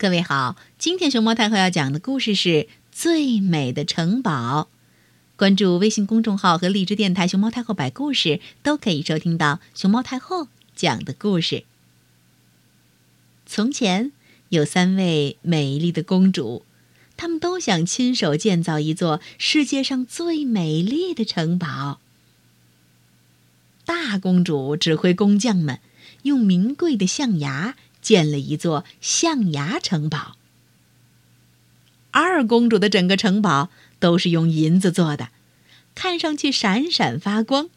各位好，今天熊猫太后要讲的故事是《最美的城堡》。关注微信公众号和荔枝电台“熊猫太后摆故事”，都可以收听到熊猫太后讲的故事。从前有三位美丽的公主，她们都想亲手建造一座世界上最美丽的城堡。大公主指挥工匠们用名贵的象牙。建了一座象牙城堡。二公主的整个城堡都是用银子做的，看上去闪闪发光。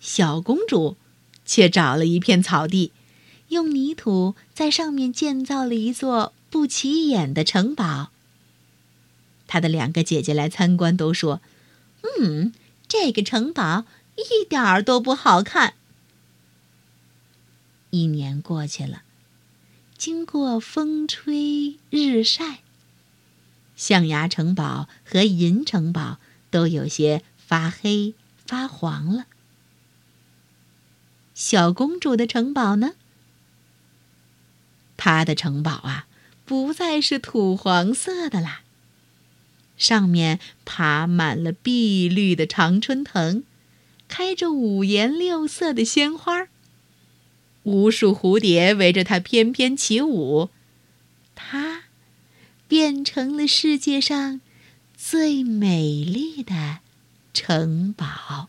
小公主却找了一片草地，用泥土在上面建造了一座不起眼的城堡。她的两个姐姐来参观，都说：“嗯，这个城堡一点儿都不好看。”一年过去了，经过风吹日晒，象牙城堡和银城堡都有些发黑发黄了。小公主的城堡呢？她的城堡啊，不再是土黄色的啦，上面爬满了碧绿的常春藤，开着五颜六色的鲜花。无数蝴蝶围着它翩翩起舞，它变成了世界上最美丽的城堡。